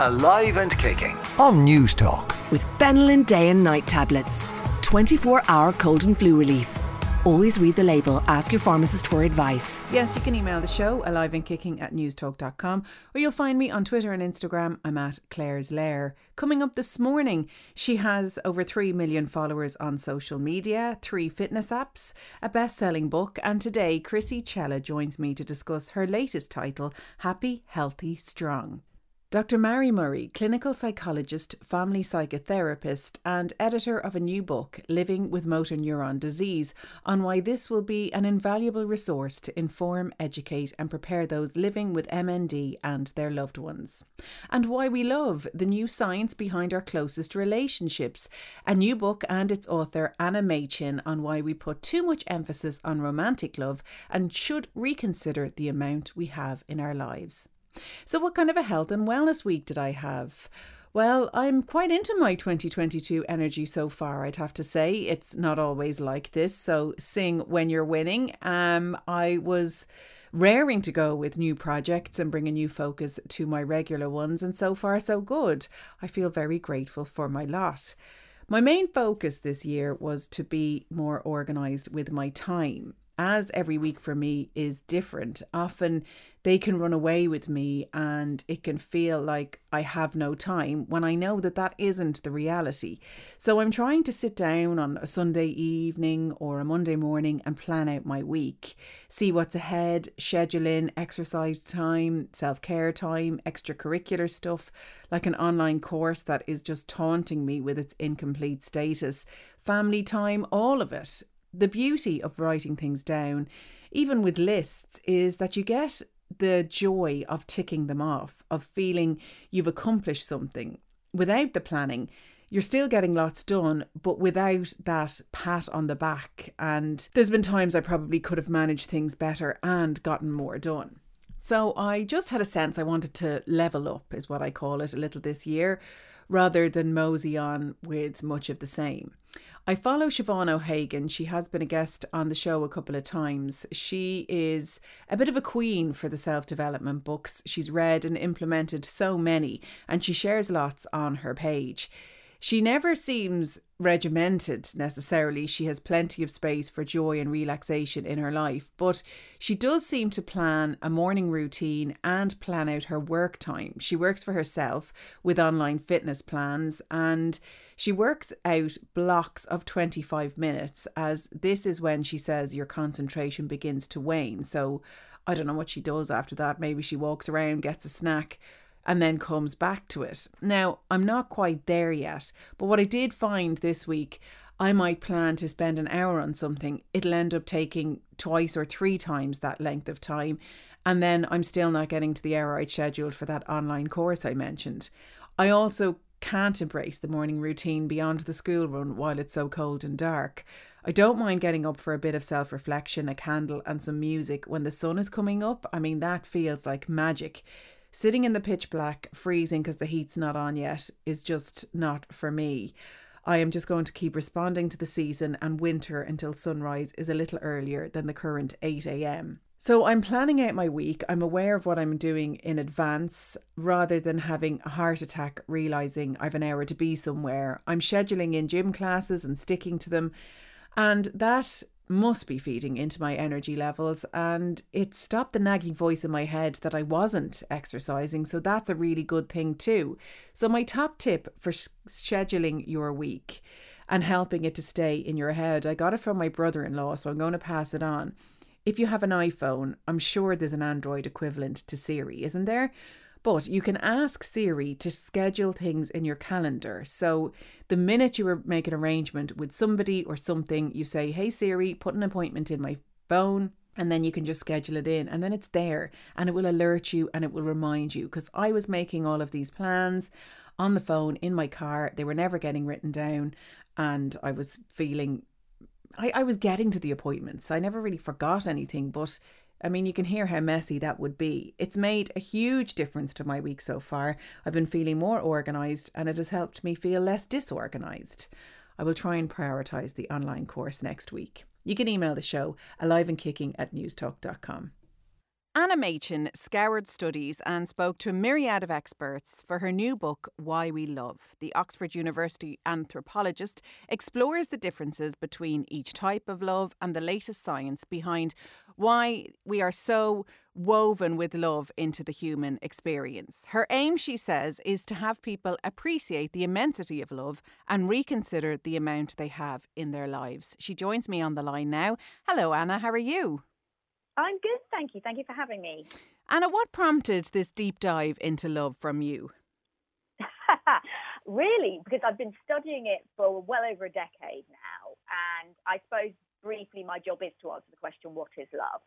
Alive and kicking on News Talk. with Benylin Day and Night tablets. 24 hour cold and flu relief. Always read the label, ask your pharmacist for advice. Yes, you can email the show alive and kicking at newstalk.com or you'll find me on Twitter and Instagram. I'm at Claire's Lair. Coming up this morning, she has over 3 million followers on social media, three fitness apps, a best selling book, and today Krissy Cela joins me to discuss her latest title, Happy, Healthy, Strong. Dr. Mary Murray, clinical psychologist, family psychotherapist, and editor of a new book, Living with Motor Neuron Disease, on why this will be an invaluable resource to inform, educate, and prepare those living with MND and their loved ones. And why we love the new science behind our closest relationships, a new book and its author, Anna Machin, on why we put too much emphasis on romantic love and should reconsider the amount we have in our lives. So, what kind of a health and wellness week did I have? Well, I'm quite into my 2022 energy so far, I'd have to say. It's not always like this. So, sing when you're winning. Um, I was raring to go with new projects and bring a new focus to my regular ones, and so far, so good. I feel very grateful for my lot. My main focus this year was to be more organised with my time. As every week for me is different, often they can run away with me and it can feel like I have no time when I know that that isn't the reality. So I'm trying to sit down on a Sunday evening or a Monday morning and plan out my week, see what's ahead, schedule in exercise time, self care time, extracurricular stuff, like an online course that is just taunting me with its incomplete status, family time, all of it. The beauty of writing things down, even with lists, is that you get the joy of ticking them off, of feeling you've accomplished something. Without the planning, you're still getting lots done, but without that pat on the back. And there's been times I probably could have managed things better and gotten more done. So I just had a sense I wanted to level up, is what I call it, a little this year, rather than mosey on with much of the same. I follow Siobhan O'Hagan. She has been a guest on the show a couple of times. She is a bit of a queen for the self development books. She's read and implemented so many, and she shares lots on her page. She never seems regimented necessarily. She has plenty of space for joy and relaxation in her life, but she does seem to plan a morning routine and plan out her work time. She works for herself with online fitness plans and she works out blocks of 25 minutes, as this is when she says your concentration begins to wane. So I don't know what she does after that. Maybe she walks around, gets a snack and then comes back to it. Now, I'm not quite there yet, but what I did find this week, I might plan to spend an hour on something. It'll end up taking twice or three times that length of time. And then I'm still not getting to the hour I'd scheduled for that online course I mentioned. I also can't embrace the morning routine beyond the school run while it's so cold and dark. I don't mind getting up for a bit of self reflection, a candle, and some music when the sun is coming up. I mean, that feels like magic sitting in the pitch black, freezing because the heat's not on yet, is just not for me. I am just going to keep responding to the season and winter until sunrise is a little earlier than the current 8 am. So I'm planning out my week. I'm aware of what I'm doing in advance rather than having a heart attack realizing I've an hour to be somewhere. I'm scheduling in gym classes and sticking to them. And that must be feeding into my energy levels and it stopped the nagging voice in my head that I wasn't exercising so that's a really good thing too. So my top tip for scheduling your week and helping it to stay in your head I got it from my brother-in-law so I'm going to pass it on. If you have an iPhone, I'm sure there's an Android equivalent to Siri, isn't there? But you can ask Siri to schedule things in your calendar. So the minute you make an arrangement with somebody or something, you say, Hey Siri, put an appointment in my phone. And then you can just schedule it in, and then it's there, and it will alert you and it will remind you. Because I was making all of these plans on the phone in my car, they were never getting written down, and I was feeling I, I was getting to the appointments. I never really forgot anything, but I mean, you can hear how messy that would be. It's made a huge difference to my week so far. I've been feeling more organised and it has helped me feel less disorganised. I will try and prioritise the online course next week. You can email the show alive and kicking at newstalk.com. Anna Machin scoured studies and spoke to a myriad of experts for her new book, Why We Love. The Oxford University anthropologist explores the differences between each type of love and the latest science behind why we are so woven with love into the human experience. Her aim, she says, is to have people appreciate the immensity of love and reconsider the amount they have in their lives. She joins me on the line now. Hello, Anna. How are you? I'm good, thank you. Thank you for having me. Anna, what prompted this deep dive into love from you? really, because I've been studying it for well over a decade now. And I suppose briefly, my job is to answer the question, what is love?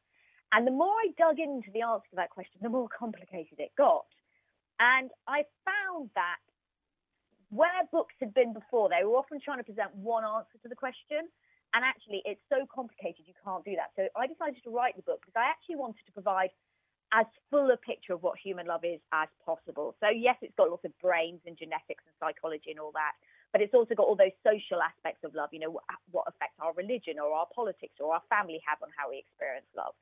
And the more I dug into the answer to that question, the more complicated it got. And I found that where books had been before, they were often trying to present one answer to the question. And actually, it's so complicated, you can't do that. So I decided to write the book because I actually wanted to provide as full a picture of what human love is as possible. So, yes, it's got lots of brains and genetics and psychology and all that, but it's also got all those social aspects of love, you know, what, affects our religion or our politics or our family have on how we experience love.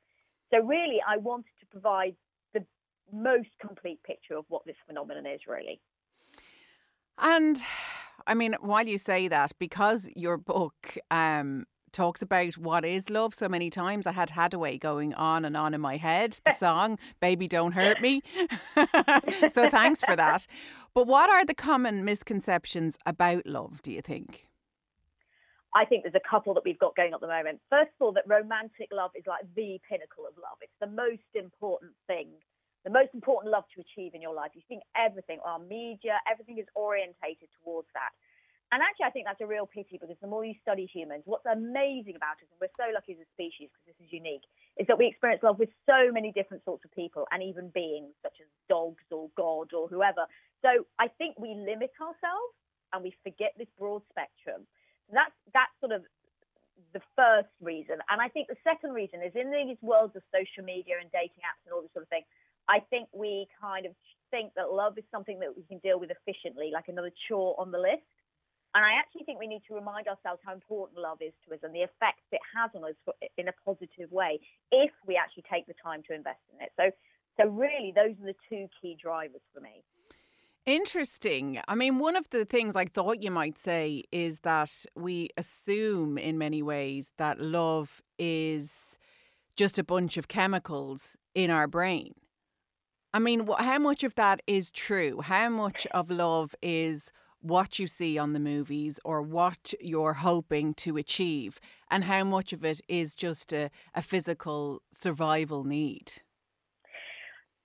So, really, I wanted to provide the most complete picture of what this phenomenon is, really. And I mean, while you say that, because your book um, talks about what is love so many times, I had Haddaway going on and on in my head, the song Baby Don't Hurt Me. so thanks for that. But what are the common misconceptions about love, do you think? I think there's a couple that we've got going at the moment. First of all, that romantic love is like the pinnacle of love. It's the most important thing the most important love to achieve in your life. You think everything, our media, everything is orientated towards that. And actually, I think that's a real pity because the more you study humans, what's amazing about us, and we're so lucky as a species because this is unique, is that we experience love with so many different sorts of people and even beings such as dogs or God or whoever. So I think we limit ourselves and we forget this broad spectrum. That's that's sort of the first reason. And I think the second reason is in these worlds of social media and dating apps and all this sort of thing, I think we kind of think that love is something that we can deal with efficiently, like another chore on the list. And I actually think we need to remind ourselves how important love is to us and the effects it has on us in a positive way if we actually take the time to invest in it. So, so really, those are the two key drivers for me. Interesting. I mean, one of the things I thought you might say is that we assume in many ways that love is just a bunch of chemicals in our brain. I mean, how much of that is true? How much of love is what you see on the movies or what you're hoping to achieve? And how much of it is just a, a physical survival need?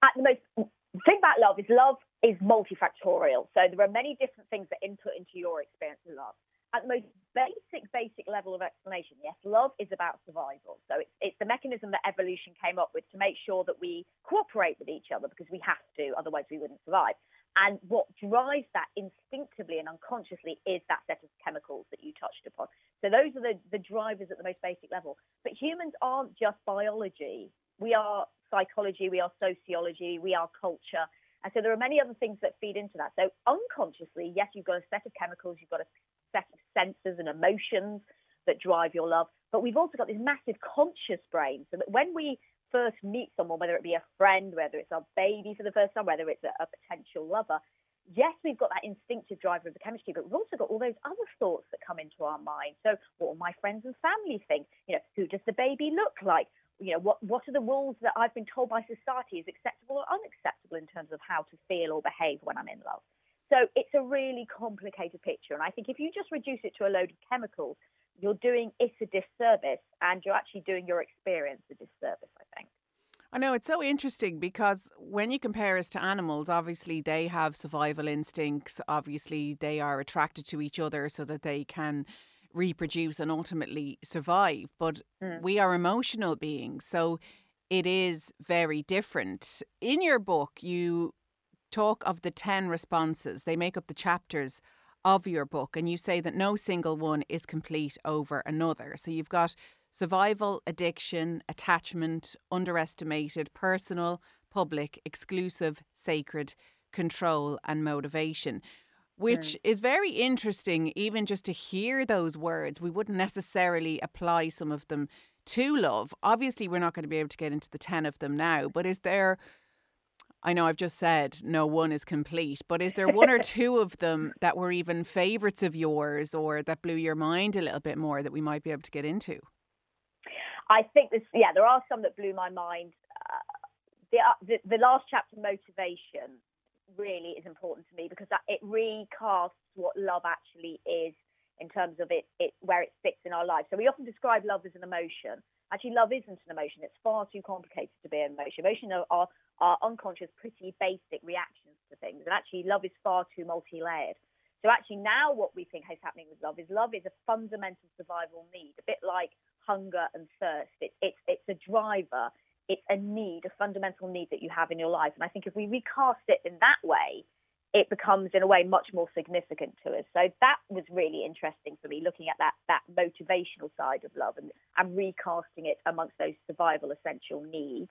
At the most, thing about love is love is multifactorial. So there are many different things that input into your experience of love at the most basic, basic level of explanation, yes, love is about survival. So it's, it's the mechanism that evolution came up with to make sure that we cooperate with each other because we have to, otherwise we wouldn't survive. And what drives that instinctively and unconsciously is that set of chemicals that you touched upon. So those are the, the drivers at the most basic level. But humans aren't just biology. We are psychology, we are sociology, we are culture. And so there are many other things that feed into that. So unconsciously, yes, you've got a set of chemicals, you've got a set of senses and emotions that drive your love. But we've also got this massive conscious brain so that when we first meet someone, whether it be a friend, whether it's our baby for the first time, whether it's a, a potential lover, yes, we've got that instinctive driver of the chemistry, but we've also got all those other thoughts that come into our mind. So, what will my friends and family think? You know, who does the baby look like? You know, what what are the rules that I've been told by society is acceptable or unacceptable in terms of how to feel or behave when I'm in love? So it's a really complicated picture. And I think if you just reduce it to a load of chemicals, you're doing it a disservice and you're actually doing your experience a disservice, I think. I know it's so interesting because when you compare us to animals, obviously they have survival instincts. Obviously, they are attracted to each other so that they can reproduce and ultimately survive. But mm. we are emotional beings. So it is very different. In your book, you talk of the 10 responses. They make up the chapters of your book, and you say that no single one is complete over another. So you've got survival, addiction, attachment, underestimated, personal, public, exclusive, sacred, control, and motivation. Which mm. is very interesting, even just to hear those words. We wouldn't necessarily apply some of them to love. Obviously, we're not going to be able to get into the 10 of them now, but is there I know I've just said no one is complete, but is there one or two of them that were even favourites of yours or that blew your mind a little bit more that we might be able to get into? I think this, yeah, there are some that blew my mind. Uh, the, uh, the, the last chapter, motivation, really is important to me because that, it recasts what love actually is in terms of it, it where it fits in our lives. So we often describe love as an emotion. Actually, love isn't an emotion. It's far too complicated to be an emotion. Emotion are, are, are unconscious, pretty basic reactions to things. And actually, love is far too multi layered. So, actually, now what we think is happening with love is love is a fundamental survival need, a bit like hunger and thirst. It, it, it's a driver, it's a need, a fundamental need that you have in your life. And I think if we recast it in that way, it becomes in a way much more significant to us. So that was really interesting for me, looking at that that motivational side of love and, and recasting it amongst those survival essential needs.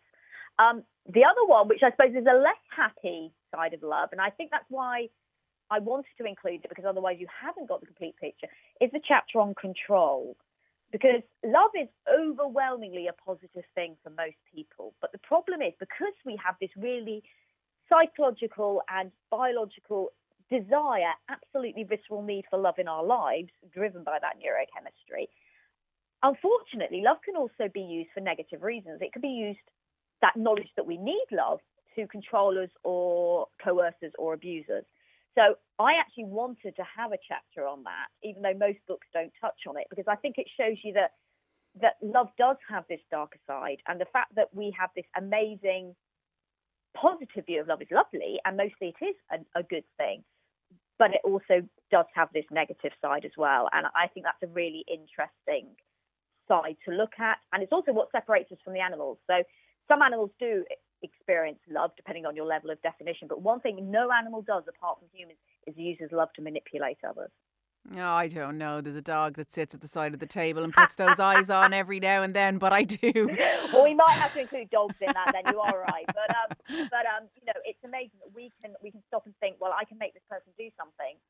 Um, the other one, which I suppose is a less happy side of love, and I think that's why I wanted to include it because otherwise you haven't got the complete picture, is the chapter on control. Because love is overwhelmingly a positive thing for most people. But the problem is because we have this really psychological and biological desire, absolutely visceral need for love in our lives, driven by that neurochemistry. Unfortunately, love can also be used for negative reasons. It can be used that knowledge that we need love to control us or coerce us or abuse us. So I actually wanted to have a chapter on that, even though most books don't touch on it, because I think it shows you that that love does have this darker side, and the fact that we have this amazing positive view of love is lovely, and mostly it is a, a good thing, but it also does have this negative side as well, and I think that's a really interesting side to look at, and it's also what separates us from the animals. So some animals do experience love depending on your level of definition. But one thing no animal does apart from humans is uses love to manipulate others. No, oh, I don't know. There's a dog that sits at the side of the table and puts those eyes on every now and then, but I do. well, we might have to include dogs in that. Then you are right, but um, but um, you know, it's amazing that we can we can stop and think. Well, I can make this person do something,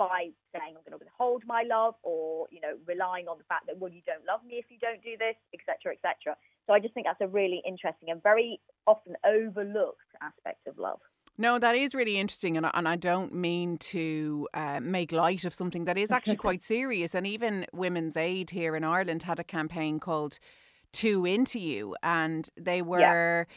by saying I'm going to withhold my love or you know relying on the fact that well you don't love me if you don't do this etc etc so I just think that's a really interesting and very often overlooked aspect of love no, that is really interesting, and and I don't mean to uh, make light of something that is actually quite serious. And even Women's Aid here in Ireland had a campaign called "Too Into You," and they were. Yeah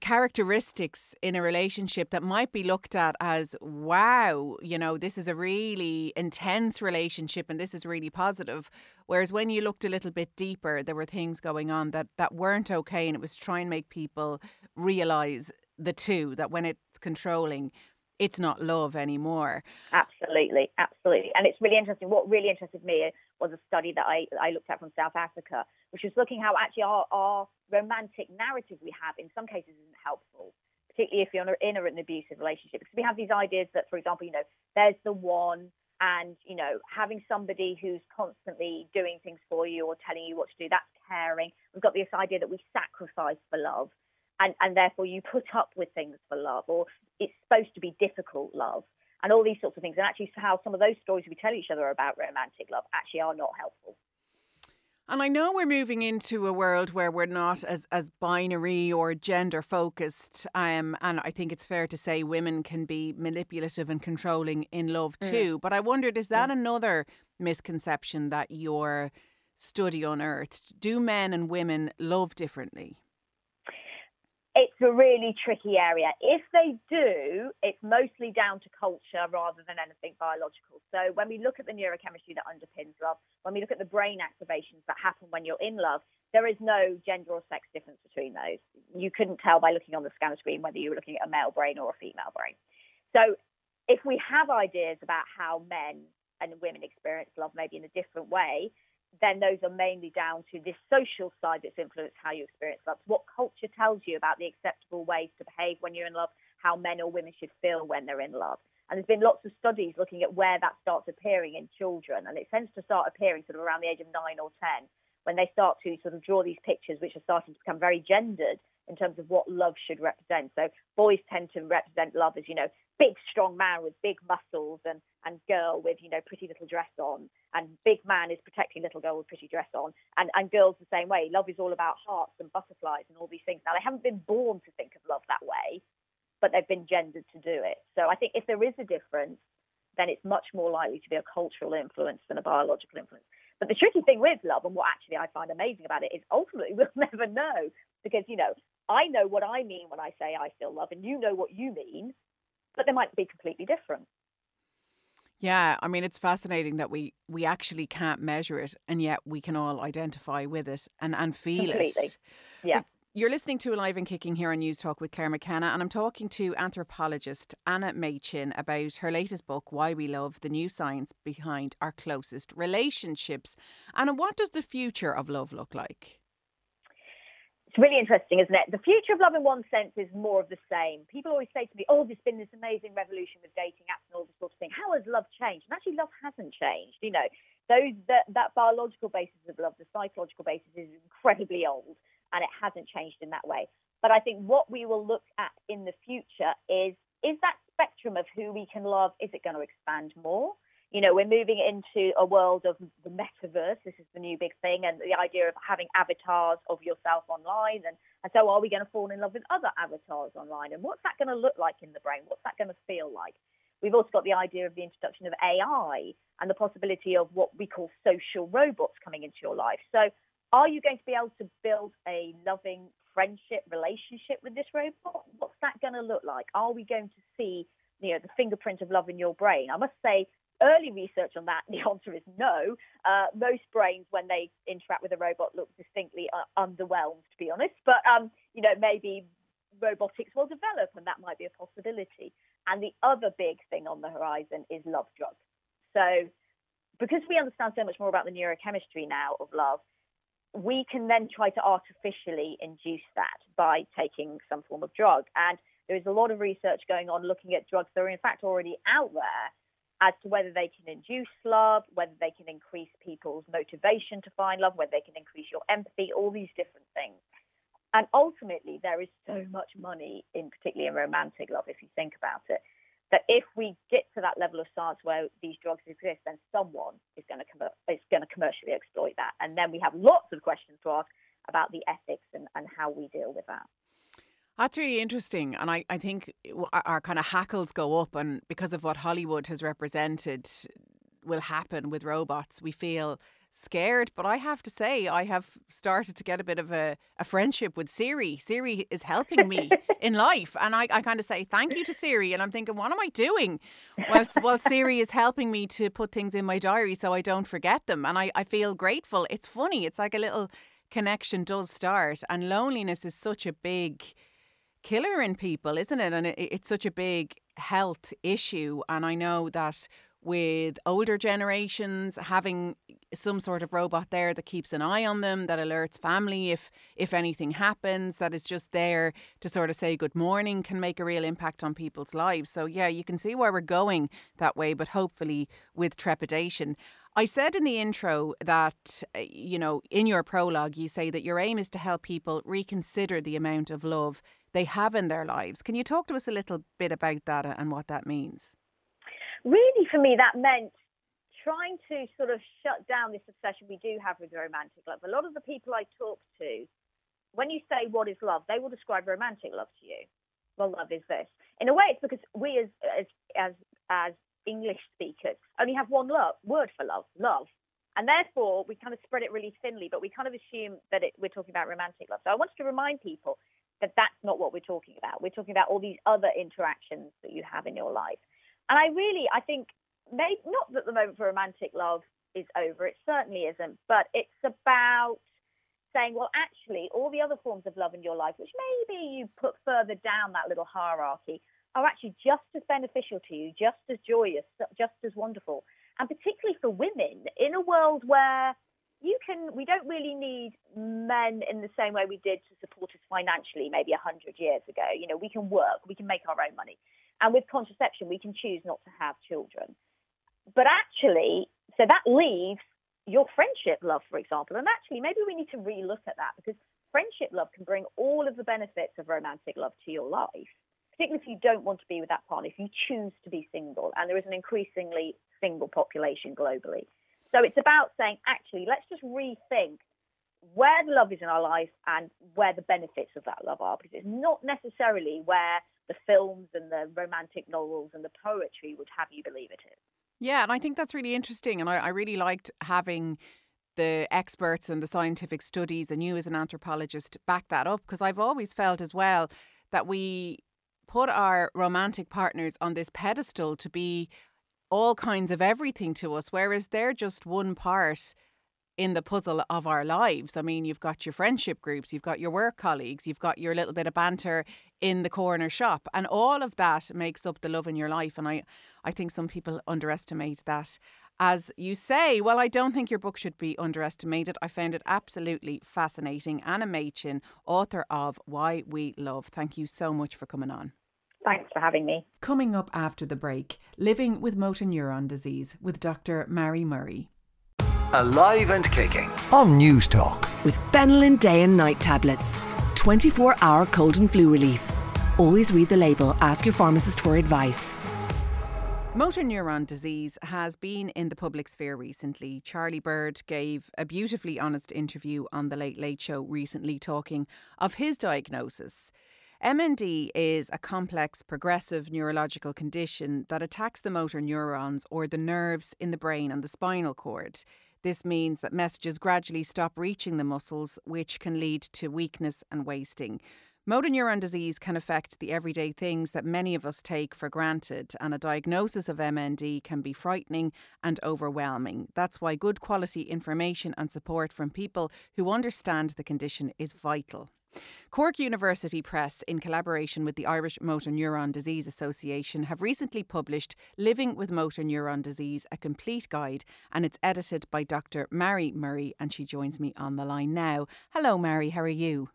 characteristics in a relationship that might be looked at as wow you know this is a really intense relationship and this is really positive whereas when you looked a little bit deeper there were things going on that that weren't okay and it was trying to make people realize the two that when it's controlling it's not love anymore. Absolutely, absolutely. And it's really interesting. What really interested me was a study that I, I looked at from South Africa, which was looking how actually our, our romantic narrative we have in some cases isn't helpful, particularly if you're in an abusive relationship. Because we have these ideas that, for example, you know, there's the one, and you know, having somebody who's constantly doing things for you or telling you what to do, that's caring. We've got this idea that we sacrifice for love and, and therefore you put up with things for love, or it's supposed to be difficult love, and all these sorts of things. And actually, how some of those stories we tell each other about romantic love actually are not helpful. And I know we're moving into a world where we're not as, as binary or gender focused. Um, and I think it's fair to say women can be manipulative and controlling in love mm. too. Mm. But I wondered, is that mm. another misconception that your study unearthed? Do men and women love differently? It's a really tricky area. If they do, it's mostly down to culture rather than anything biological. So when we look at the neurochemistry that underpins love, when we look at the brain activations that happen when you're in love, there is no gender or sex difference between those. You couldn't tell by looking on the scanner screen whether you were looking at a male brain or a female brain. So if we have ideas about how men and women experience love maybe in a different way, then those are mainly down to this social side that's influenced how you experience love. What culture tells you about the acceptable ways to behave when you're in love, how men or women should feel when they're in love. And there's been lots of studies looking at where that starts appearing in children. And it tends to start appearing sort of around the age of nine or 10 when they start to sort of draw these pictures, which are starting to become very gendered in terms of what love should represent. So boys tend to represent love as, you know, big, strong man with big muscles and, and girl with, you know, pretty little dress on. And big man is protecting little girl with pretty dress on. And, and girls the same way. Love is all about hearts and butterflies and all these things. Now, they haven't been born to think of love that way, but they've been gendered to do it. So I think if there is a difference, then it's much more likely to be a cultural influence than a biological influence. But the tricky thing with love, and what actually I find amazing about it, is ultimately we'll never know because, you know, I know what I mean when I say I still love, and you know what you mean but they might be completely different. Yeah, I mean it's fascinating that we we actually can't measure it and yet we can all identify with it and and feel Completely. it. Yeah. You're listening to Alive and Kicking here on News Talk with Claire McKenna, and I'm talking to anthropologist Anna Machin about her latest book, Why We Love the New Science Behind Our Closest Relationships. Anna, what does the future of love look like? It's really interesting, isn't it? The future of love, in one sense, is more of the same. People always say to me, "Oh, there's been this amazing revolution with dating apps and all this sort of thing. How has love changed?" And actually, love hasn't changed. You know, those that that biological basis of love, the psychological basis, is incredibly old, and it hasn't changed in that way. But I think what we will look at in the future is is that spectrum of who we can love. Is it going to expand more? You know, we're moving into a world of the metaverse. This is the new big thing, and the idea of having avatars of yourself online. And, and so, are we going to fall in love with other avatars online? And what's that going to look like in the brain? What's that going to feel like? We've also got the idea of the introduction of AI and the possibility of what we call social robots coming into your life. So, are you going to be able to build a loving friendship relationship with this robot? What's that going to look like? Are we going to see, you know, the fingerprint of love in your brain? I must say, early research on that, the answer is no. Uh, most brains, when they interact with a robot, look distinctly uh, underwhelmed, to be honest. But um, you know, maybe robotics will develop, and that might be a possibility. And the other big thing on the horizon is love drugs. So, because we understand so much more about the neurochemistry now of love, we can then try to artificially induce that by taking some form of drug. And there is a lot of research going on looking at drugs that are in fact already out there as to whether they can induce love, whether they can increase people's motivation to find love, whether they can increase your empathy, all these different things. And ultimately, there is so much money in particularly in romantic love, if you think about it, that if we get to that level of science where these drugs exist, then someone is going to com- is going to commercially exploit that, and then we have lots of questions to ask about the ethics and, and how we deal with that. That's really interesting. And I, I think our, our kind of hackles go up, and because of what Hollywood has represented will happen with robots, we feel scared. But I have to say, I have started to get a bit of a, a friendship with Siri. Siri is helping me in life. And I, I kind of say thank you to Siri. And I'm thinking, what am I doing? Well, well, Siri is helping me to put things in my diary so I don't forget them. And I, I feel grateful. It's funny. It's like a little connection does start. And loneliness is such a big killer in people, isn't it? And it, it's such a big health issue. And I know that with older generations having some sort of robot there that keeps an eye on them that alerts family if if anything happens that is just there to sort of say good morning can make a real impact on people's lives so yeah you can see where we're going that way but hopefully with trepidation I said in the intro that, uh, you know, in your prologue, you say that your aim is to help people reconsider the amount of love they have in their lives. Can you talk to us a little bit about that and what that means? Really, for me, that meant trying to sort of shut down this obsession we do have with romantic love. A lot of the people I talk to, when you say what is love, they will describe romantic love to you. Well, love is this. In a way, it's because we as as as, as English speakers only have one love, word for love, love. And therefore, we kind of spread it really thinly, but we kind of assume that it, we're talking about romantic love. So I wanted to remind people that that's not what we're talking about. We're talking about all these other interactions that you have in your life. And I really, I think, maybe, not that the moment for romantic love is over, it certainly isn't, but it's about saying, well, actually, all the other forms of love in your life, which maybe you put further down that little hierarchy, are actually just as beneficial to you, just as joyous, just as wonderful. And particularly for women, in a world where you can we don't really need men in the same way we did to support us financially maybe 100 years ago. You know we can work we can make our own money. And with contraception we can choose not to have children. But actually so that leaves your friendship love for example. And actually maybe we need to relook at that because friendship love can bring all of the benefits of romantic love to your life particularly if you don't want to be with that partner, if you choose to be single, and there is an increasingly single population globally. So it's about saying, actually, let's just rethink where the love is in our life and where the benefits of that love are, because it's not necessarily where the films and the romantic novels and the poetry would have you believe it is. Yeah, and I think that's really interesting. And I, I really liked having the experts and the scientific studies and you as an anthropologist back that up because I've always felt as well that we put our romantic partners on this pedestal to be all kinds of everything to us, whereas they're just one part in the puzzle of our lives. I mean, you've got your friendship groups, you've got your work colleagues, you've got your little bit of banter in the corner shop, and all of that makes up the love in your life. And I, I think some people underestimate that. As you say, well, I don't think your book should be underestimated. I found it absolutely fascinating. Anna Machin, author of Why We Love. Thank you so much for coming on. Thanks for having me. Coming up after the break, living with motor neuron disease with Dr. Mary Murray. Alive and kicking on News Talk With Benylin Day and Night Tablets. 24 hour cold and flu relief. Always read the label, ask your pharmacist for advice. Motor neuron disease has been in the public sphere recently. Charlie Bird gave a beautifully honest interview on The Late Late Show recently talking of his diagnosis. MND is a complex progressive neurological condition that attacks the motor neurons or the nerves in the brain and the spinal cord. This means that messages gradually stop reaching the muscles, which can lead to weakness and wasting. Motor neuron disease can affect the everyday things that many of us take for granted, and a diagnosis of MND can be frightening and overwhelming. That's why good quality information and support from people who understand the condition is vital. Cork University Press, in collaboration with the Irish Motor Neuron Disease Association, have recently published Living with Motor Neuron Disease, a complete guide, and it's edited by Dr. Mary Murray, and she joins me on the line now. Hello, Mary, how are you?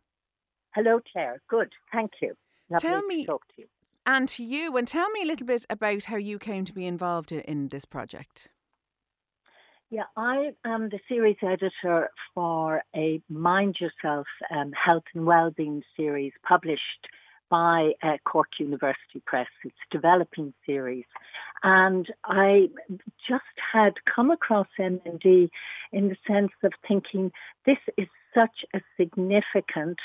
Hello, Claire. Good, thank you. Lovely tell me, to talk to you. And to you, and tell me a little bit about how you came to be involved in, in this project. Yeah, I am the series editor for a Mind Yourself um, Health and Wellbeing series published by uh, Cork University Press. It's a developing series. And I just had come across MND in the sense of thinking this is such a significant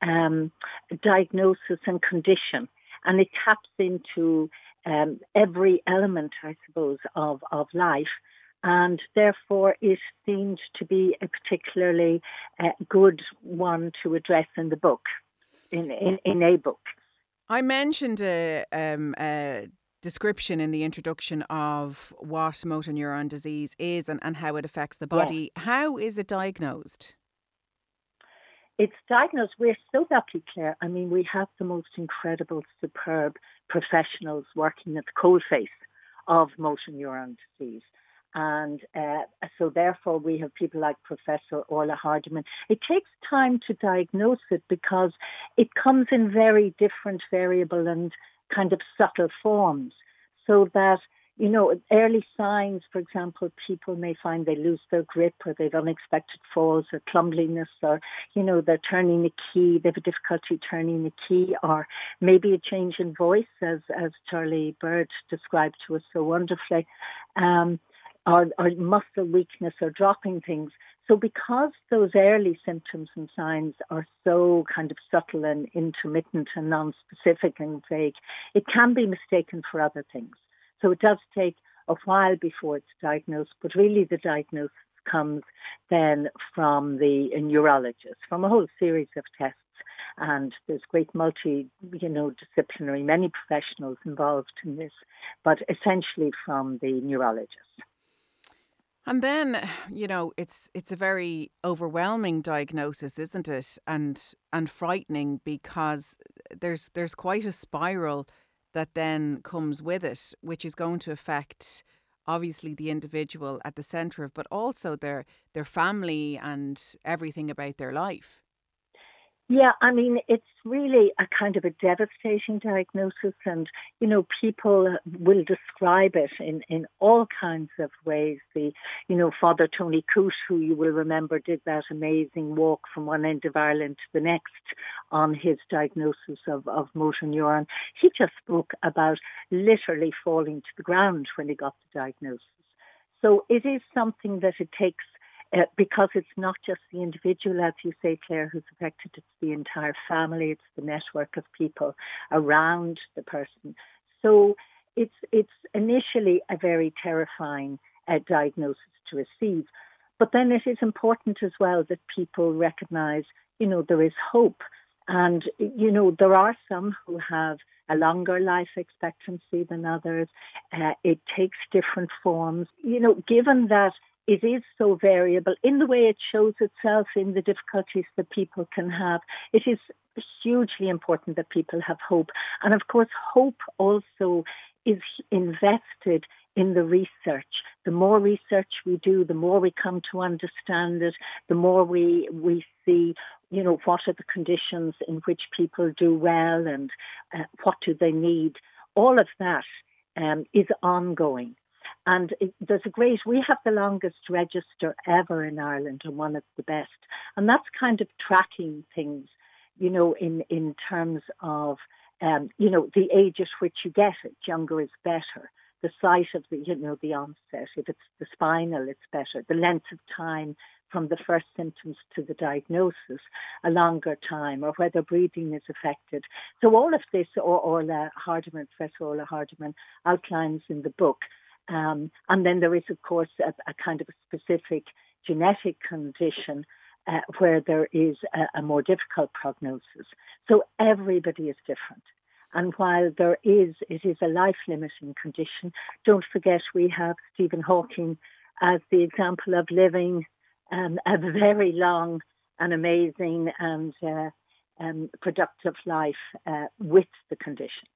um, diagnosis and condition. And it taps into um, every element, I suppose, of, of life. And therefore, it seemed to be a particularly uh, good one to address in the book, in, in, in a book. I mentioned a, um, a description in the introduction of what motor neuron disease is and, and how it affects the body. Yes. How is it diagnosed? It's diagnosed. We're so lucky, Claire. I mean, we have the most incredible, superb professionals working at the coalface of motor neuron disease. And uh, so, therefore, we have people like Professor Orla Hardiman. It takes time to diagnose it because it comes in very different, variable, and kind of subtle forms. So that you know, early signs, for example, people may find they lose their grip or they've unexpected falls or clumsiness or, you know, they're turning the key, they have a difficulty turning the key or maybe a change in voice as, as Charlie Bird described to us so wonderfully, um, or, or muscle weakness or dropping things. So because those early symptoms and signs are so kind of subtle and intermittent and non-specific and vague, it can be mistaken for other things. So it does take a while before it's diagnosed, but really the diagnosis comes then from the neurologist, from a whole series of tests. And there's great multi, you know, disciplinary, many professionals involved in this, but essentially from the neurologist. And then, you know, it's it's a very overwhelming diagnosis, isn't it? And and frightening because there's there's quite a spiral that then comes with it, which is going to affect obviously the individual at the centre of, but also their their family and everything about their life. Yeah, I mean, it's really a kind of a devastating diagnosis, and you know, people will describe it in, in all kinds of ways. The, you know, Father Tony Coote, who you will remember did that amazing walk from one end of Ireland to the next on his diagnosis of, of motor neuron, he just spoke about literally falling to the ground when he got the diagnosis. So it is something that it takes uh, because it's not just the individual, as you say, Claire, who's affected, it's the entire family, it's the network of people around the person. So it's, it's initially a very terrifying uh, diagnosis to receive. But then it is important as well that people recognize, you know, there is hope. And, you know, there are some who have a longer life expectancy than others. Uh, it takes different forms. You know, given that it is so variable in the way it shows itself in the difficulties that people can have. It is hugely important that people have hope. And of course, hope also is invested in the research. The more research we do, the more we come to understand it, the more we, we see, you know, what are the conditions in which people do well and uh, what do they need. All of that um, is ongoing. And it, there's a great, we have the longest register ever in Ireland and one of the best. And that's kind of tracking things, you know, in, in terms of, um, you know, the age at which you get it. Younger is better. The site of the, you know, the onset. If it's the spinal, it's better. The length of time from the first symptoms to the diagnosis, a longer time, or whether breathing is affected. So all of this, or Orla Hardiman, Professor Orla Hardiman, outlines in the book um, and then there is, of course, a, a kind of a specific genetic condition uh, where there is a, a, more difficult prognosis. So everybody is different. And while there is, it is a life limiting condition, don't forget we have Stephen Hawking as the example of living um, a very long and amazing and uh, um, productive life uh, with the condition.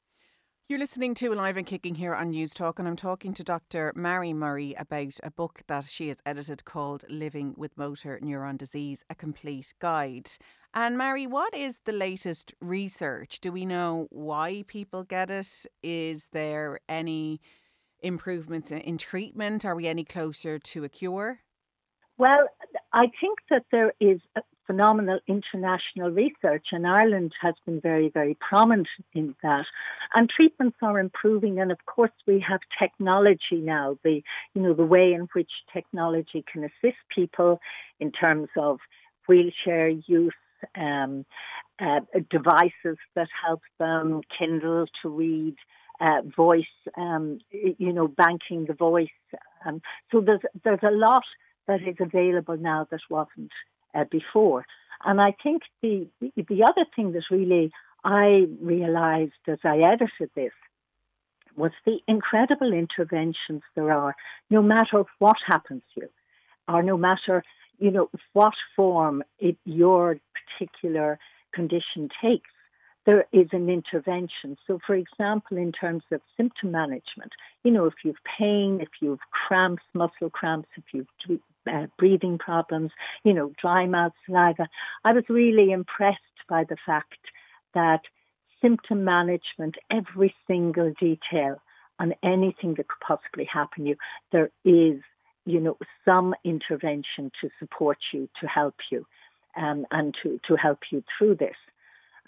You're listening to Alive and Kicking here on News Talk, and I'm talking to Dr. Mary Murray about a book that she has edited called Living with Motor Neuron Disease A Complete Guide. And, Mary, what is the latest research? Do we know why people get it? Is there any improvements in treatment? Are we any closer to a cure? Well, I think that there is phenomenal international research, and Ireland has been very, very prominent in that. And treatments are improving, and of course, we have technology now. The you know the way in which technology can assist people in terms of wheelchair use. Um, uh, devices that help them, Kindle to read, uh, voice, um, you know, banking the voice. Um, so there's there's a lot that is available now that wasn't uh, before. And I think the the other thing that really I realized as I edited this was the incredible interventions there are, no matter what happens to you, or no matter you know what form it, your particular condition takes. There is an intervention. So, for example, in terms of symptom management, you know, if you've pain, if you've cramps, muscle cramps, if you've uh, breathing problems, you know, dry mouth, saliva. I was really impressed by the fact that symptom management, every single detail on anything that could possibly happen you, there is, you know, some intervention to support you, to help you, um, and to, to help you through this.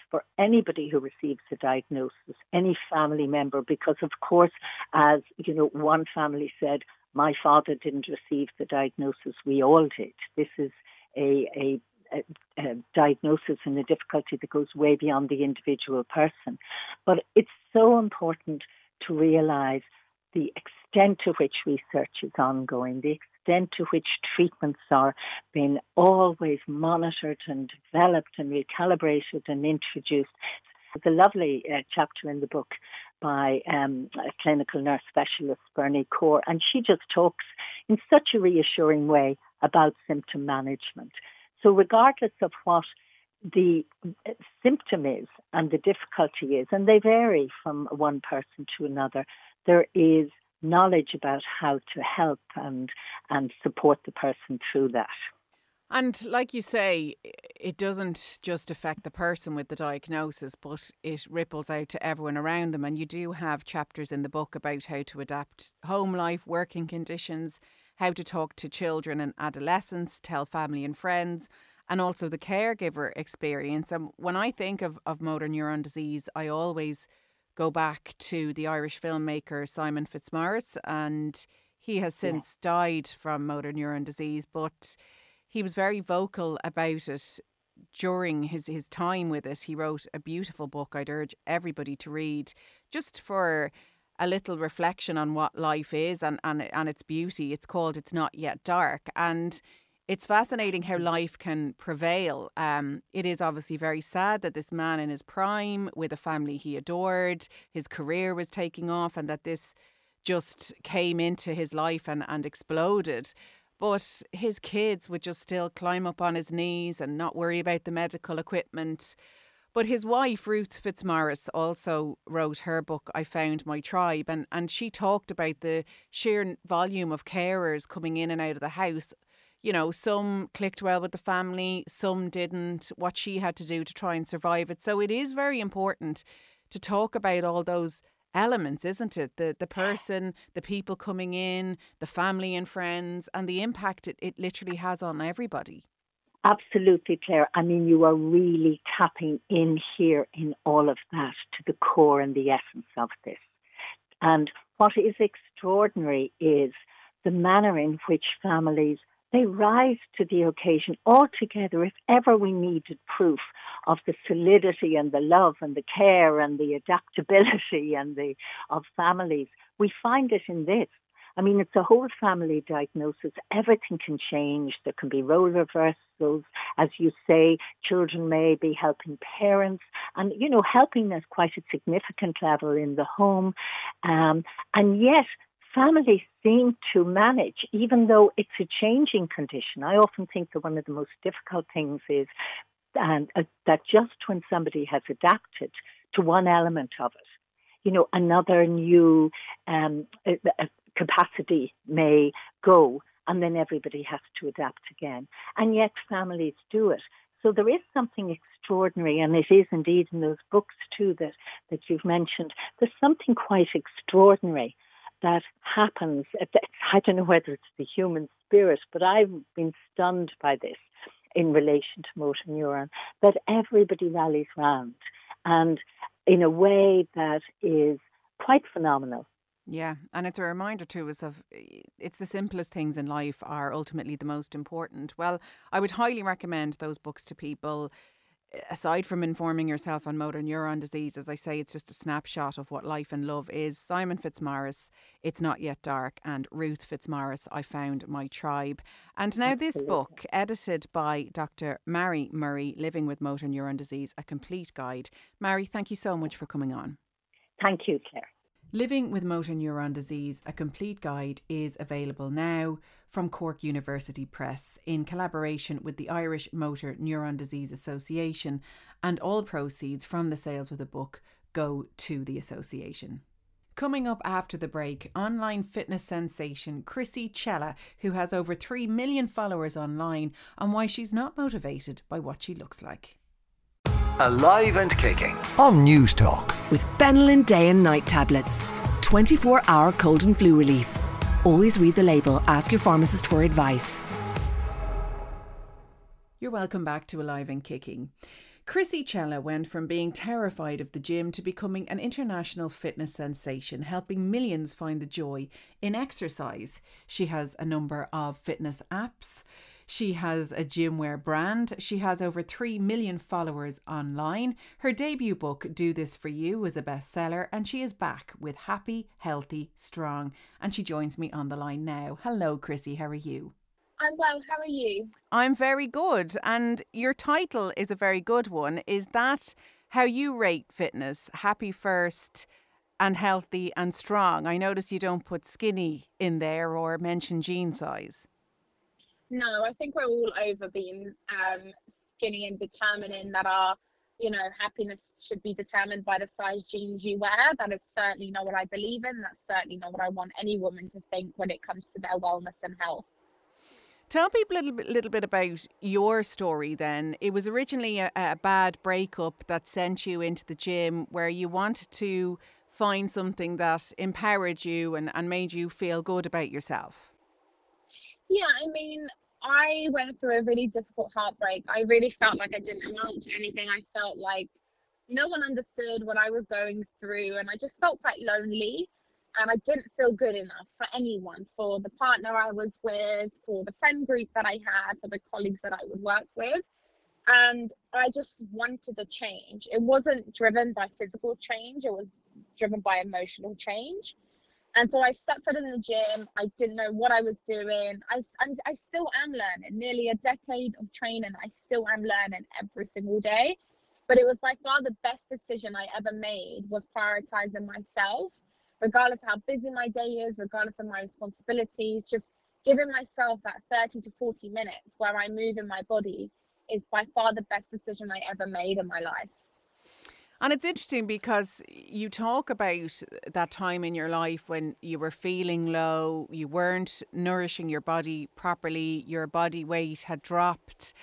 For anybody who receives a diagnosis, any family member, because of course, as you know, one family said, my father didn't receive the diagnosis, we all did. This is a, a, a, a diagnosis and a difficulty that goes way beyond the individual person. But it's so important to realize the extent to which research is ongoing, the extent to which treatments are being always monitored and developed and recalibrated and introduced. There's a lovely uh, chapter in the book by um, a clinical nurse specialist, Bernie Corr, and she just talks in such a reassuring way about symptom management. So, regardless of what the symptom is and the difficulty is, and they vary from one person to another, there is knowledge about how to help and and support the person through that. And like you say, it doesn't just affect the person with the diagnosis, but it ripples out to everyone around them. And you do have chapters in the book about how to adapt home life, working conditions, how to talk to children and adolescents, tell family and friends, and also the caregiver experience. And when I think of, of motor neuron disease, I always go back to the Irish filmmaker Simon Fitzmaurice, and he has since yeah. died from motor neuron disease, but he was very vocal about it during his, his time with it. He wrote a beautiful book I'd urge everybody to read just for a little reflection on what life is and, and, and its beauty. It's called It's Not Yet Dark. And it's fascinating how life can prevail. Um, it is obviously very sad that this man in his prime, with a family he adored, his career was taking off, and that this just came into his life and, and exploded. But his kids would just still climb up on his knees and not worry about the medical equipment. But his wife, Ruth Fitzmaurice, also wrote her book, I Found My Tribe, and, and she talked about the sheer volume of carers coming in and out of the house. You know, some clicked well with the family, some didn't, what she had to do to try and survive it. So it is very important to talk about all those elements, isn't it? The the person, the people coming in, the family and friends, and the impact it, it literally has on everybody. Absolutely, Claire. I mean, you are really tapping in here in all of that to the core and the essence of this. And what is extraordinary is the manner in which families they rise to the occasion altogether if ever we needed proof of the solidity and the love and the care and the adaptability and the of families. We find it in this. I mean, it's a whole family diagnosis. Everything can change. There can be role reversals. As you say, children may be helping parents and, you know, helping at quite a significant level in the home. Um, and yet, families seem to manage, even though it's a changing condition. I often think that one of the most difficult things is and, uh, that just when somebody has adapted to one element of it, you know, another new um, capacity may go, and then everybody has to adapt again. And yet, families do it. So there is something extraordinary, and it is indeed in those books too that, that you've mentioned. There's something quite extraordinary that happens. I don't know whether it's the human spirit, but I've been stunned by this in relation to motor neuron, that everybody rallies round and in a way that is quite phenomenal. Yeah, and it's a reminder to us of it's the simplest things in life are ultimately the most important. Well, I would highly recommend those books to people aside from informing yourself on motor neuron disease, as I say, it's just a snapshot of what life and love is. Simon Fitzmaurice, It's Not Yet Dark, and Ruth Fitzmaurice, I Found My Tribe. And now this book, edited by Dr. Mary Murray, Living with Motor Neuron Disease, a complete guide. Mary, thank you so much for coming on. Thank you, Claire. Living with Motor Neuron Disease, a complete guide, is available now from Cork University Press in collaboration with the Irish Motor Neuron Disease Association, and all proceeds from the sales of the book go to the association. Coming up after the break, online fitness sensation Krissy Cela, who has over 3 million followers online, on why she's not motivated by what she looks like. Alive and kicking on Newstalk. With Benylin Day and Night Tablets. 24 hour cold and flu relief. Always read the label, ask your pharmacist for advice. You're welcome back to Alive and Kicking. Krissy Cela went from being terrified of the gym to becoming an international fitness sensation, helping millions find the joy in exercise. She has a number of fitness apps. She has a gymwear brand. She has over 3 million followers online. Her debut book, Do This For You, was a bestseller, and she is back with Happy, Healthy, Strong. And she joins me on the line now. Hello, Krissy. How are you? I'm well. How are you? I'm very good. And your title is a very good one. Is that how you rate fitness? Happy first and healthy and strong. I notice you don't put skinny in there or mention jean size. No, I think we're all over being um, skinny and determining that our, you know, happiness should be determined by the size jeans you wear. That is certainly not what I believe in. That's certainly not what I want any woman to think when it comes to their wellness and health. Tell people a little bit, little bit about your story then. It was originally a, a bad breakup that sent you into the gym where you wanted to find something that empowered you and, and made you feel good about yourself. Yeah, I mean, I went through a really difficult heartbreak. I really felt like I didn't amount to anything. I felt like no one understood what I was going through, and I just felt quite lonely and I didn't feel good enough for anyone, for the partner I was with, for the friend group that I had, for the colleagues that I would work with. And I just wanted a change. It wasn't driven by physical change, it was driven by emotional change. And so I stepped foot in the gym. I didn't know what I was doing. I, I'm, I still am learning. Nearly a decade of training, I still am learning every single day. But it was by far the best decision I ever made was prioritizing myself regardless how busy my day is, regardless of my responsibilities, just giving myself that 30 to 40 minutes where I move in my body is by far the best decision I ever made in my life. And it's interesting because you talk about that time in your life when you were feeling low, you weren't nourishing your body properly, your body weight had dropped.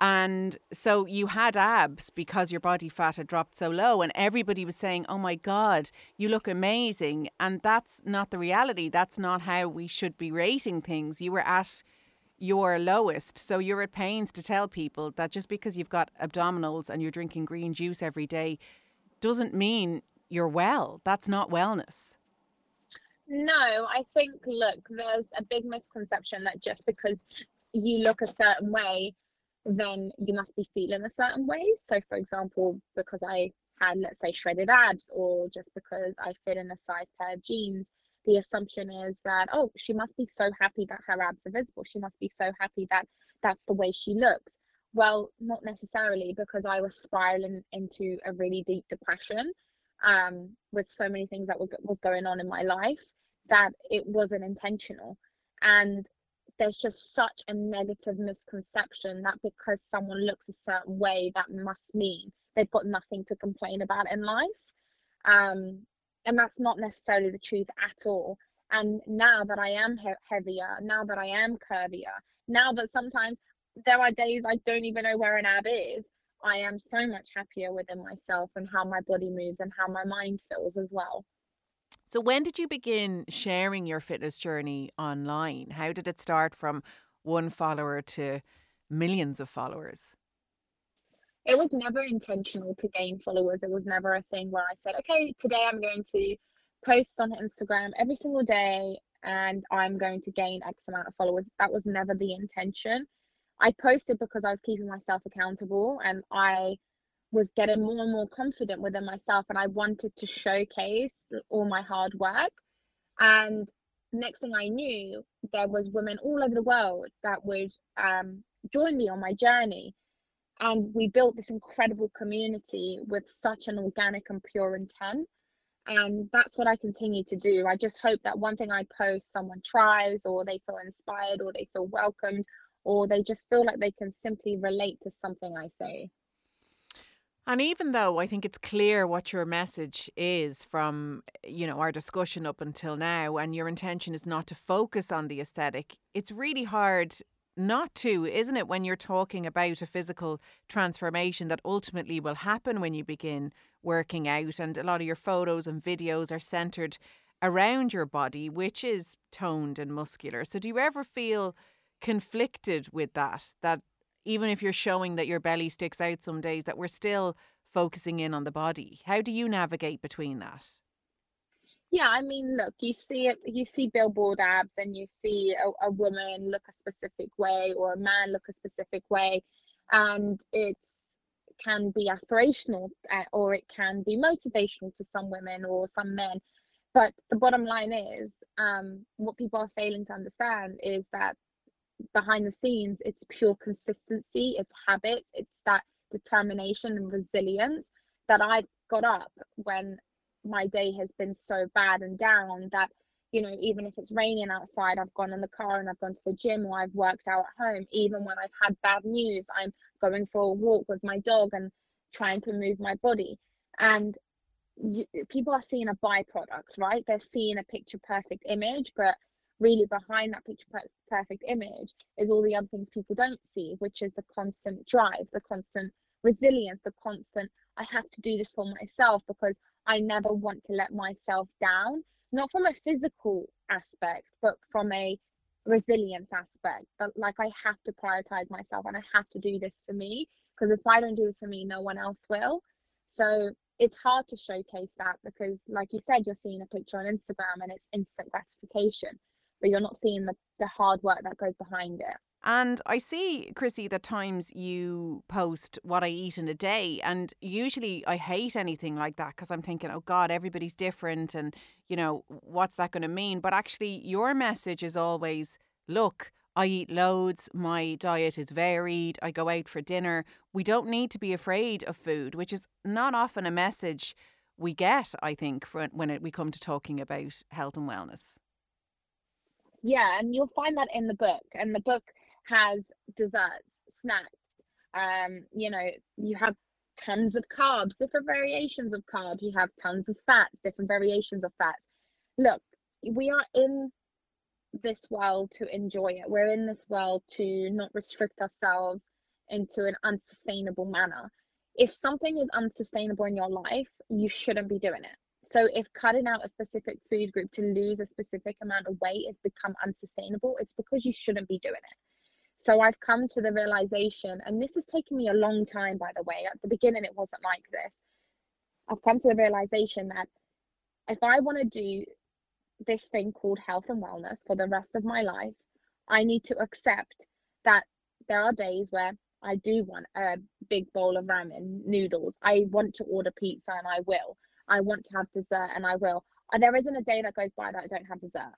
And so you had abs because your body fat had dropped so low, and everybody was saying, Oh my God, you look amazing. And that's not the reality. That's not how we should be rating things. You were at your lowest. So you're at pains to tell people that just because you've got abdominals and you're drinking green juice every day doesn't mean you're well. That's not wellness. No, I think, look, there's a big misconception that just because you look a certain way, then you must be feeling a certain way. So, for example, because I had, let's say, shredded abs, or just because I fit in a size pair of jeans, the assumption is that, oh, she must be so happy that her abs are visible. She must be so happy that that's the way she looks. Well, not necessarily, because I was spiraling into a really deep depression um, with so many things that were was going on in my life that it wasn't intentional. And there's just such a negative misconception that because someone looks a certain way, that must mean they've got nothing to complain about in life. Um, and that's not necessarily the truth at all. And now that I am he- heavier, now that I am curvier, now that sometimes there are days I don't even know where an ab is, I am so much happier within myself and how my body moves and how my mind feels as well. So, when did you begin sharing your fitness journey online? How did it start from one follower to millions of followers? It was never intentional to gain followers. It was never a thing where I said, okay, today I'm going to post on Instagram every single day and I'm going to gain X amount of followers. That was never the intention. I posted because I was keeping myself accountable and I was getting more and more confident within myself and I wanted to showcase all my hard work. And next thing I knew, there was women all over the world that would um, join me on my journey. And we built this incredible community with such an organic and pure intent. And that's what I continue to do. I just hope that one thing I post, someone tries, or they feel inspired, or they feel welcomed, or they just feel like they can simply relate to something I say. And even though I think it's clear what your message is from, you know, our discussion up until now, and your intention is not to focus on the aesthetic, it's really hard not to, isn't it, when you're talking about a physical transformation that ultimately will happen when you begin working out. And a lot of your photos and videos are centered around your body, which is toned and muscular. So do you ever feel conflicted with that? That even if you're showing that your belly sticks out some days, that we're still focusing in on the body. How do you navigate between that? Yeah, I mean, look, you see it, you see billboard abs, and you see a, a woman look a specific way or a man look a specific way, and it's can be aspirational uh, or it can be motivational to some women or some men. But the bottom line is, um, what people are failing to understand is that behind the scenes it's pure consistency it's habits it's that determination and resilience that i've got up when my day has been so bad and down that you know even if it's raining outside i've gone in the car and i've gone to the gym or i've worked out at home even when i've had bad news i'm going for a walk with my dog and trying to move my body. And you, people are seeing a byproduct right? They're seeing a picture perfect image but really behind that picture perfect image is all the other things people don't see, which is the constant drive, the constant resilience, the constant, I have to do this for myself because I never want to let myself down, not from a physical aspect, but from a resilience aspect. But like, I have to prioritize myself and I have to do this for me because if I don't do this for me, no one else will. So it's hard to showcase that because, like you said, you're seeing a picture on Instagram and it's instant gratification, but you're not seeing the, the hard work that goes behind it. And I see, Krissy, that times you post what I eat in a day. And usually I hate anything like that because I'm thinking, oh God, everybody's different. And, you know, what's that going to mean? But actually, your message is always look, I eat loads, my diet is varied, I go out for dinner. We don't need to be afraid of food, which is not often a message we get, I think, when we come to talking about health and wellness. Yeah, and you'll find that in the book. And the book has desserts, snacks. Um, you know, you have tons of carbs, different variations of carbs. You have tons of fats, different variations of fats. Look, we are in this world to enjoy it. We're in this world to not restrict ourselves into an unsustainable manner. If something is unsustainable in your life, you shouldn't be doing it. So if cutting out a specific food group to lose a specific amount of weight has become unsustainable, it's because you shouldn't be doing it. So I've come to the realization, and this has taken me a long time, by the way. At the beginning, it wasn't like this. I've come to the realization that if I want to do this thing called health and wellness for the rest of my life, I need to accept that there are days where I do want a big bowl of ramen noodles. I want to order pizza and I will. I want to have dessert and I will. There isn't a day that goes by that I don't have dessert.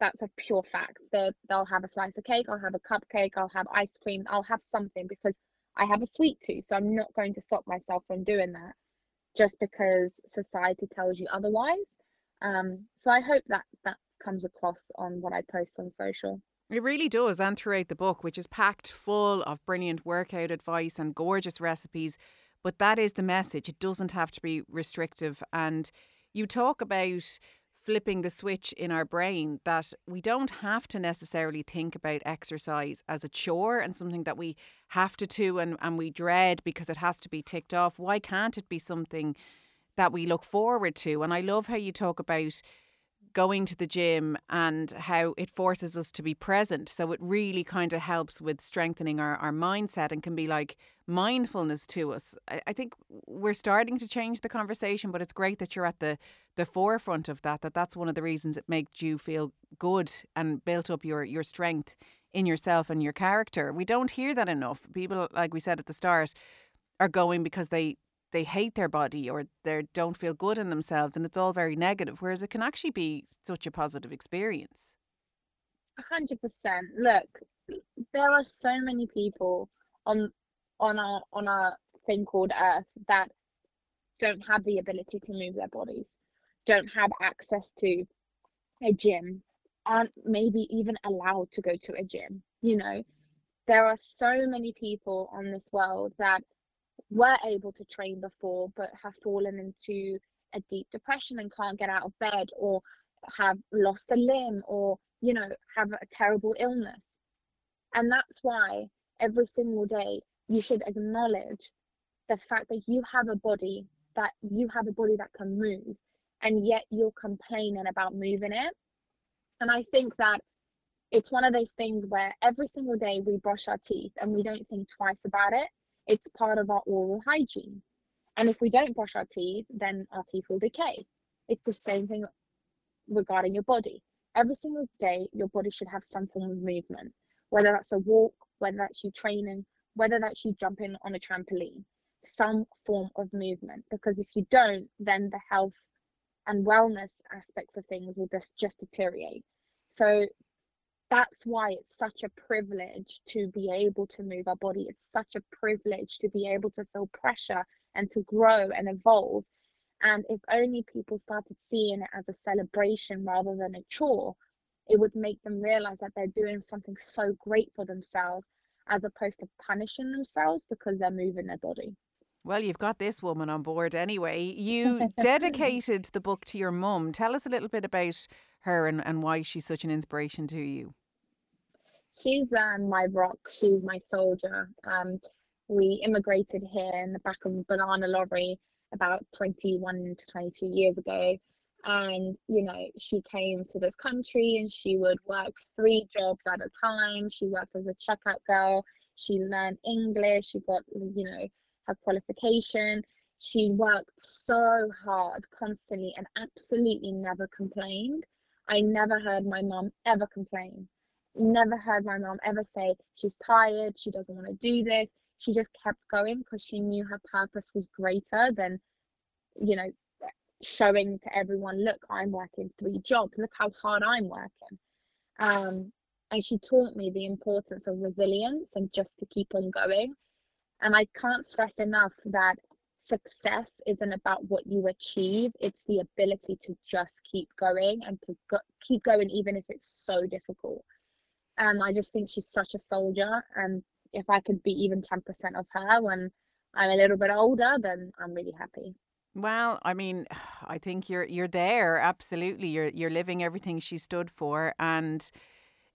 That's a pure fact. They'll have a slice of cake, I'll have a cupcake, I'll have ice cream, I'll have something because I have a sweet tooth. So I'm not going to stop myself from doing that just because society tells you otherwise. Um, so I hope that that comes across on what I post on social. It really does, and throughout the book, which is packed full of brilliant workout advice and gorgeous recipes. But that is the message. It doesn't have to be restrictive. And you talk about flipping the switch in our brain that we don't have to necessarily think about exercise as a chore and something that we have to do and, and we dread because it has to be ticked off. Why can't it be something that we look forward to. And I love how you talk about going to the gym and how it forces us to be present. So it really kind of helps with strengthening our, our mindset and can be like mindfulness to us. I, I think we're starting to change the conversation, but it's great that you're at the, the forefront of that, that that's one of the reasons it makes you feel good and built up your, your strength in yourself and your character. We don't hear that enough. People, like we said at the start, are going because they they hate their body or they don't feel good in themselves and it's all very negative whereas it can actually be such a positive experience. 100% look there are so many people on on our on our thing called earth that don't have the ability to move their bodies don't have access to a gym aren't maybe even allowed to go to a gym you know? There are so many people on this world that were able to train before but have fallen into a deep depression and can't get out of bed or have lost a limb or you know have a terrible illness. And that's why every single day you should acknowledge the fact that you have a body that you have a body that can move and yet you're complaining about moving it. And i think that it's one of those things where every single day we brush our teeth and we don't think twice about it it's part of our oral hygiene. And if we don't brush our teeth, then our teeth will decay. It's the same thing regarding your body. Every single day, your body should have some form of movement, whether that's a walk, whether that's you training, whether that's you jumping on a trampoline, some form of movement. Because if you don't, then the health and wellness aspects of things will just, just deteriorate. So that's why it's such a privilege to be able to move our body. It's such a privilege to be able to feel pressure and to grow and evolve. And if only people started seeing it as a celebration rather than a chore, it would make them realize that they're doing something so great for themselves as opposed to punishing themselves because they're moving their body. Well, you've got this woman on board anyway. You dedicated the book to your mum. Tell us a little bit about her and, and why she's such an inspiration to you? She's um, my rock. She's my soldier. Um, we immigrated here in the back of a banana lorry about 21 to 22 years ago. And, you know, she came to this country and she would work three jobs at a time. She worked as a checkout girl. She learned English. She got, you know, her qualification. She worked so hard constantly and absolutely never complained. I never heard my mom ever complain. Never heard my mom ever say she's tired, she doesn't want to do this. She just kept going because she knew her purpose was greater than, you know, showing to everyone, look, I'm working three jobs, look how hard I'm working. Um, and she taught me the importance of resilience and just to keep on going. And I can't stress enough that success isn't about what you achieve it's the ability to just keep going and to go- keep going even if it's so difficult and i just think she's such a soldier and if i could be even 10% of her when i'm a little bit older then i'm really happy well, I mean, I think you're you're there. Absolutely, you're you're living everything she stood for, and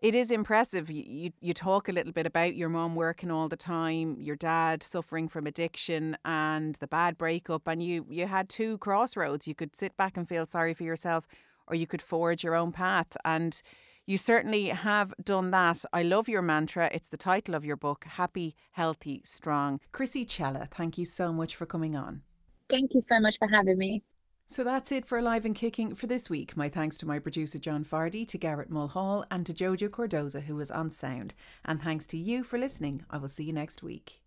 it is impressive. You, you, talk a little bit about your mom working all the time, your dad suffering from addiction, and the bad breakup, and you you had two crossroads. You could sit back and feel sorry for yourself, or you could forge your own path. And you certainly have done that. I love your mantra. It's the title of your book, Happy, Healthy, Strong. Krissy Cela, thank you so much for coming on. Thank you so much for having me. So that's it for Alive and Kicking for this week. My thanks to my producer John Fardy, to Garrett Mulhall, and to Jojo Cordoza, who was on sound. And thanks to you for listening. I will see you next week.